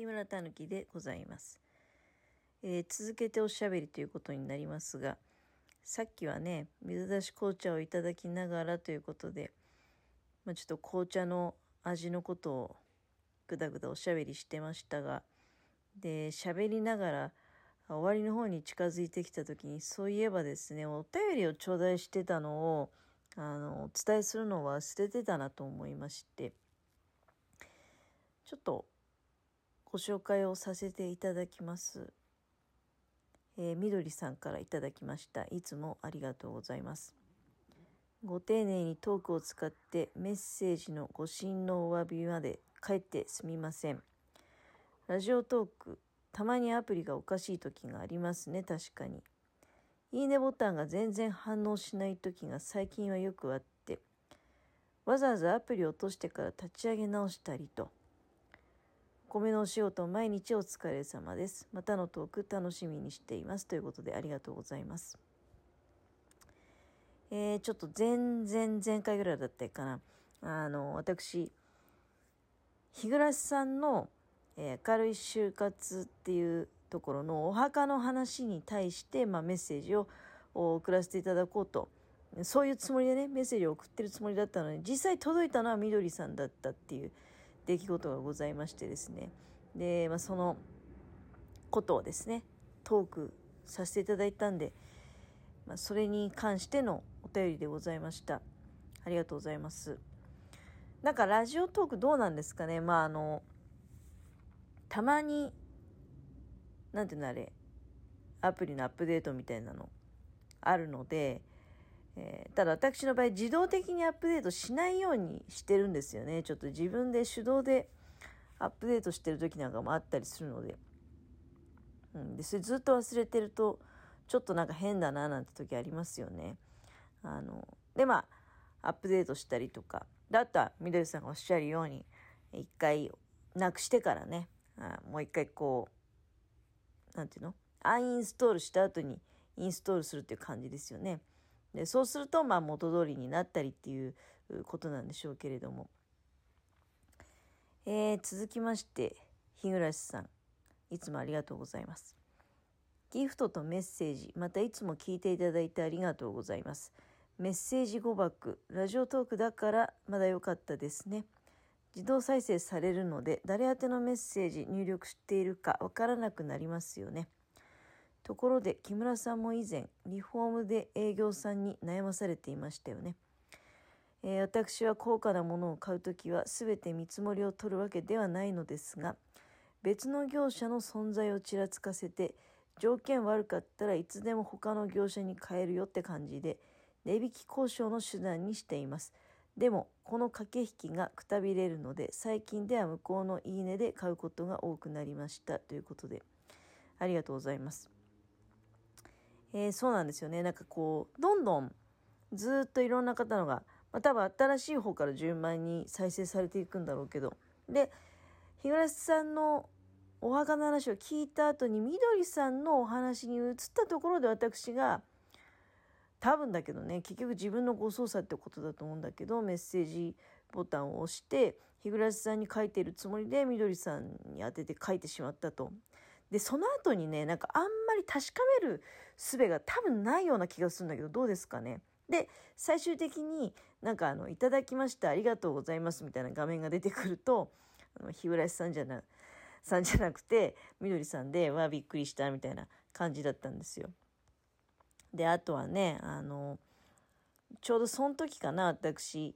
木村たぬきでございます、えー続けておしゃべりということになりますが、さっきはね、水出し紅茶をいただきながらということで、まあ、ちょっと紅茶の味のことをぐだぐだおしゃべりしてましたが、で、喋りながら終わりの方に近づいてきた時に、そういえばですね、お便りを頂戴してたのを、あの、お伝えするのを忘れてたなと思いまして、ちょっとご紹介をさせていただきます。えーみどりさんからいただきました。いつもありがとうございます。ご丁寧にトークを使ってメッセージのご信のお詫びまで帰ってすみません。ラジオトーク、たまにアプリがおかしい時がありますね、確かに。いいねボタンが全然反応しない時が最近はよくあって、わざわざアプリを落としてから立ち上げ直したりと。米のお仕事毎日お疲れ様です。またのトーク楽しみにしています。ということでありがとうございます。えー、ちょっと前々前回ぐらいだったかな。あの、私、日暮さんの、えー明るい就活っていうところのお墓の話に対して、まあ、メッセージを送らせていただこうと。そういうつもりでね、メッセージを送ってるつもりだったのに、実際届いたのはみどりさんだったっていう出来事がございましてですね。で、まあ、そのことをですね、トークさせていただいたんで、まあ、それに関してのお便りでございました。ありがとうございます。なんかラジオトークどうなんですかねまああの、たまに、なんていうのあれ、アプリのアップデートみたいなのあるので、えーただ私の場合自動的にアップデートしないようにしてるんですよね。ちょっと自分で手動でアップデートしてる時なんかもあったりするので。うん、で、それずっと忘れてると、ちょっとなんか変だななんて時ありますよね。あの、で、まあ、アップデートしたりとか。だったら、みどりさんがおっしゃるように、一回なくしてからね、あもう一回こう、なんていうの？アンインストールした後にインストールするっていう感じですよね。でそうすると、まあ、元通りになったりっていうことなんでしょうけれども。えー続きまして、日暮さん、いつもありがとうございます。ギフトとメッセージ、またいつも聞いていただいてありがとうございます。メッセージ誤爆、ラジオトークだからまだ良かったですね。自動再生されるので、誰宛てのメッセージ入力しているかわからなくなりますよね。ところで、木村さんも以前、リフォームで営業さんに悩まされていましたよね。えー私は高価なものを買うときは全て見積もりを取るわけではないのですが、別の業者の存在をちらつかせて、条件悪かったらいつでも他の業者に変えるよって感じで、値引き交渉の手段にしています。でも、この駆け引きがくたびれるので、最近では向こうのいいねで買うことが多くなりました。ということで、ありがとうございます。えーそうなんですよね。なんかこう、どんどんずっといろんな方のが、まあ、多分新しい方から順番に再生されていくんだろうけど。で、日暮さんのお墓の話を聞いた後に、みどりさんのお話に移ったところで私が、多分だけどね、結局自分のご操作ってことだと思うんだけど、メッセージボタンを押して、日暮さんに書いてるつもりで、みどりさんに当てて書いてしまったと。で、その後にね、なんかあんまり確かめる術が多分ないような気がするんだけど、どうですかね。で、最終的になんかあの、いただきました、ありがとうございますみたいな画面が出てくると、あの日暮さんじゃな、さんじゃなくて、みどりさんで、わ、びっくりしたみたいな感じだったんですよ。で、あとはね、あの、ちょうどその時かな、私、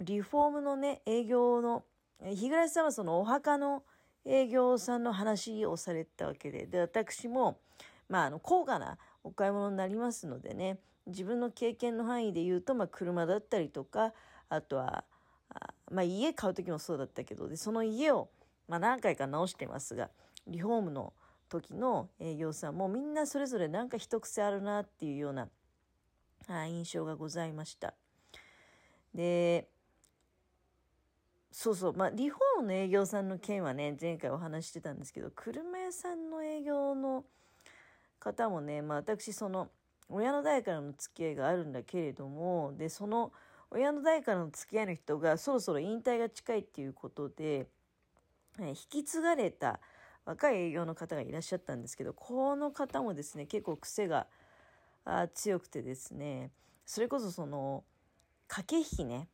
リフォームのね、営業の、日暮さんはそのお墓の営業さんの話をされたわけで、で、私も、まあ、あの、高価なお買い物になりますのでね、自分の経験の範囲で言うと、まあ、車だったりとか、あとは、あまあ、家買う時もそうだったけど、で、その家を、まあ、何回か直してますが、リフォームの時の営業さんもみんなそれぞれなんか一癖あるなっていうようなあ印象がございました。で、そうそう、まあ、リフォームの営業さんの件はね、前回お話してたんですけど、車屋さんの営業の方もね、まあ、私、その、親の代からの付き合いがあるんだけれども、で、その、親の代からの付き合いの人がそろそろ引退が近いっていうことで、え引き継がれた若い営業の方がいらっしゃったんですけど、この方もですね、結構癖が強くてですね、それこそその、駆け引きね、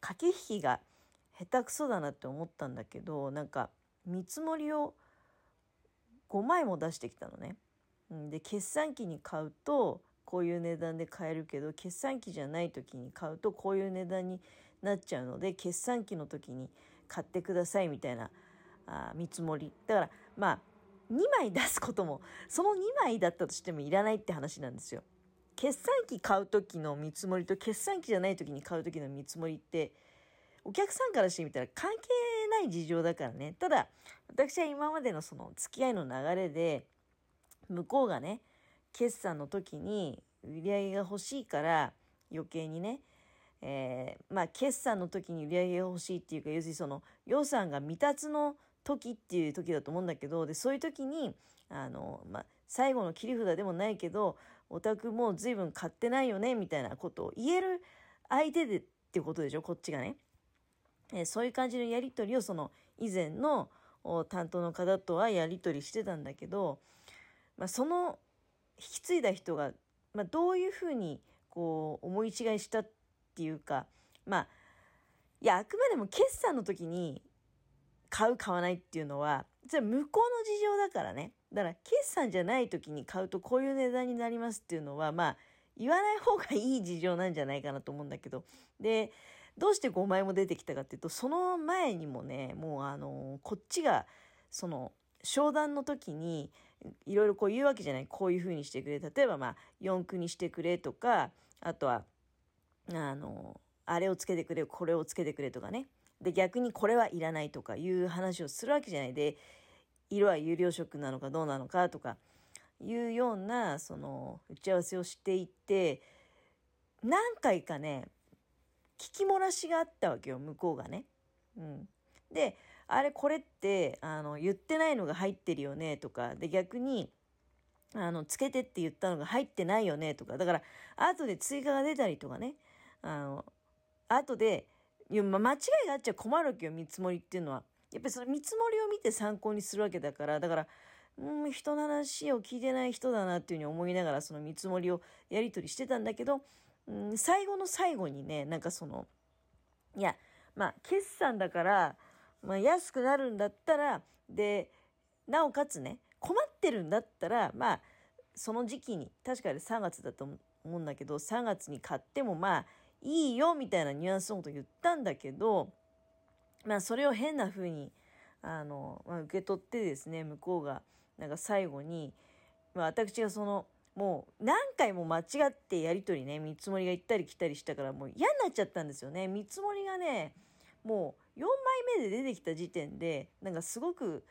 駆け引きが下手くそだなって思ったんだけど、なんか、見積もりを5枚も出してきたのね。で、決算機に買うと、こういう値段で買えるけど、決算機じゃない時に買うと、こういう値段になっちゃうので、決算機の時に買ってくださいみたいなあ見積もり。だから、まあ、2枚出すことも、その2枚だったとしてもいらないって話なんですよ。決算機買う時の見積もりと決算機じゃない時に買う時の見積もりって、お客さんからしてみたら関係ない事情だからね。ただ、私は今までのその付き合いの流れで、向こうがね、決算の時に売り上げが欲しいから余計にね、えー、まあ決算の時に売り上げが欲しいっていうか要するにその予算が未達の時っていう時だと思うんだけどでそういう時にあの、まあ、最後の切り札でもないけどお宅もう随分買ってないよねみたいなことを言える相手でってことでしょ？こっちがね、え、そういう感じのやり取りをその以前の担当の方とはやり取りしてたんだけど、まあ、その引き継いだ人が、まあ、どういうふうにこう思い違いしたっていうかまあいやあくまでも決算の時に買う買わないっていうのはそれ向こうの事情だからね。だから決算じゃない時に買うとこういう値段になりますっていうのはまあ言わない方がいい事情なんじゃないかなと思うんだけど。でどうして5枚も出てきたかっていうとその前にもねもうあのこっちがその商談の時にいろいろこう言うわけじゃない。こういうふうにしてくれ。例えばまあ、四駆にしてくれとか、あとは、あの、あれをつけてくれ、これをつけてくれとかね。で、逆にこれはいらないとかいう話をするわけじゃない。で、色は有料色なのかどうなのかとかいうような、その、打ち合わせをしていって、何回かね、聞き漏らしがあったわけよ、向こうがね。うん。で、あれこれってあの言ってないのが入ってるよねとか。で逆にあのつけてって言ったのが入ってないよねとか。だから後で追加が出たりとかね。あの後で、間違いがあっちゃ困るわけよ見積もりっていうのは。やっぱりその見積もりを見て参考にするわけだから。だからうん人の話を聞いてない人だなっていうふうに思いながらその見積もりをやり取りしてたんだけど、うん、最後の最後にねなんかそのいやまあ決算だからまあ、安くなるんだったら、で、なおかつね、困ってるんだったら、まあ、その時期に、確かに3月だと思うんだけど、3月に買ってもまあ、いいよみたいなニュアンスのこと言ったんだけど、まあ、それを変な風に、あの、まあ、受け取ってですね、向こうが、なんか最後に、まあ、私がその、もう何回も間違ってやり取りね、見積もりが行ったり来たりしたからもう嫌になっちゃったんですよね。見積もりがね、もう4枚目で出てきた時点でなんかすごく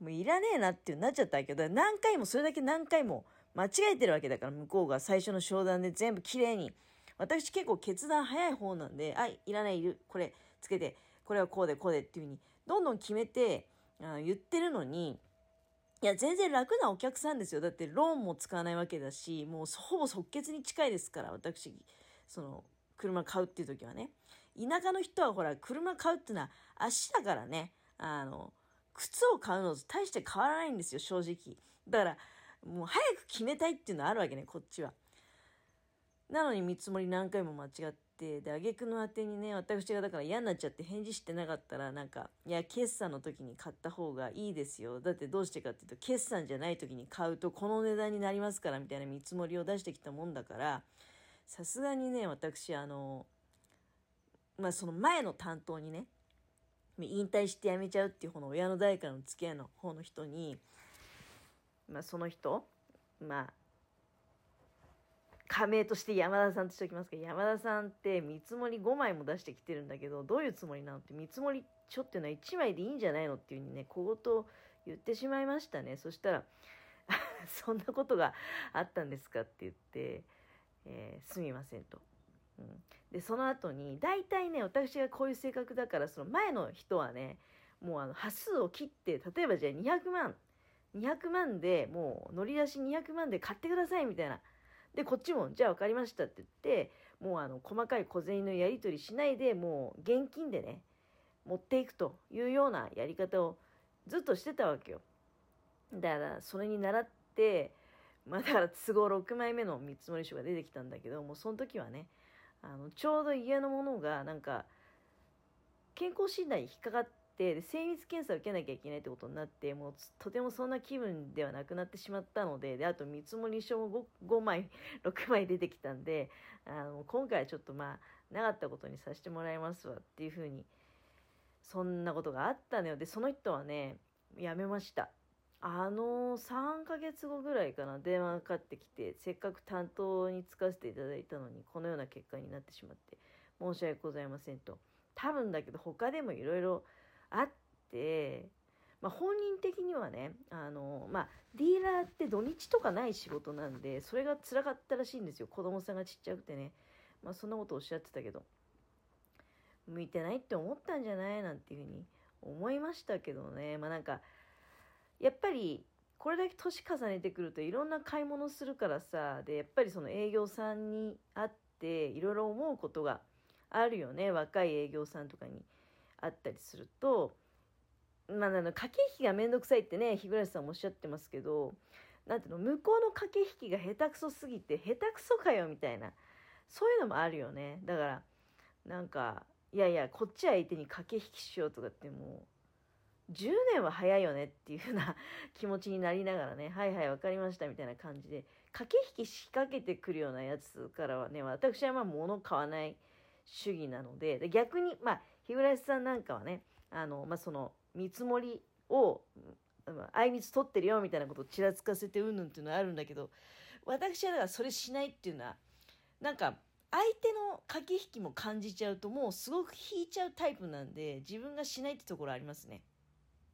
もういらねえなってなっちゃったけど何回もそれだけ何回も間違えてるわけだから向こうが最初の商談で全部きれいに。私結構決断早い方なんであいらないいる。これつけてこれはこうでこうでっていう風にどんどん決めてあ言ってるのにいや全然楽なお客さんですよだってローンも使わないわけだしもうほぼ即決に近いですから私その車買うっていう時はね田舎の人はほら、車買うっていうのは足だからね、あの、靴を買うのと大して変わらないんですよ、正直。だから、もう早く決めたいっていうのはあるわけね、こっちは。なのに見積もり何回も間違って、で、挙句の果てにね、私がだから嫌になっちゃって返事してなかったら、なんか、いや、決算の時に買った方がいいですよ。だってどうしてかっていうと、決算じゃない時に買うとこの値段になりますから、みたいな見積もりを出してきたもんだから、さすがにね、私、あの、まあその前の担当にね、引退して辞めちゃうっていうこの親の代からの付き合いの方の人に、まあその人、まあ、加盟として山田さんとしておきますけど、山田さんって見積もり5枚も出してきてるんだけど、どういうつもりなのって見積もりちょっていうのは1枚でいいんじゃないのっていうふうにね、小言言ってしまいましたね。そしたら、そんなことがあったんですかって言って、えー、すみませんと。うん、でその後に大体ね私がこういう性格だからその前の人はねもうあの端数を切って例えばじゃあ200万200万でもう乗り出し200万で買ってくださいみたいなでこっちもじゃあ分かりましたって言ってもうあの細かい小銭のやり取りしないでもう現金でね持っていくというようなやり方をずっとしてたわけよ。だからそれに倣って、まあだから都合6枚目の見積書が出てきたんだけど、もうその時はね、あのちょうど家のものがなんか健康診断に引っかかってで精密検査を受けなきゃいけないってことになってもうとてもそんな気分ではなくなってしまったのでであと見積り書も 5, 5枚 6枚出てきたんであの今回はちょっとまあなかったことにさせてもらいますわっていうふうにそんなことがあったのよ。でその人はね辞めました。あの3ヶ月後ぐらいかな。電話がかかってきてせっかく担当に就かせていただいたのにこのような結果になってしまって申し訳ございませんと。多分だけど他でもいろいろあって、まあ、本人的にはねあの、まあ、ディーラーって土日とかない仕事なんでそれが辛かったらしいんですよ。子供さんがちっちゃくてね、まあ、そんなことおっしゃってたけど。向いてないって思ったんじゃないなんていうふうに思いましたけどね。まあなんかやっぱりこれだけ年重ねてくるといろんな買い物するからさでやっぱりその営業さんに会っていろいろ思うことがあるよね。若い営業さんとかに。会ったりするとまあ、あの駆け引きが面倒くさいってね日暮さんもおっしゃってますけどなんていうの向こうの駆け引きが下手くそすぎて下手くそかよみたいなそういうのもあるよね。だからなんかいやいやこっち相手に駆け引きしようとかってもう10年は早いよねっていう風な 気持ちになりながらねはいはい分かりましたみたいな感じで駆け引き仕掛けてくるようなやつからはね私はまあ物買わない主義なので逆にまあ日暮さんなんかはねあの、まあ、その見積もりをあいみつ取ってるよみたいなことをちらつかせてうんぬんっていうのはあるんだけど私はだからそれしないっていうのはなんか相手の駆け引きも感じちゃうともうすごく引いちゃうタイプなんで自分がしないってところありますね。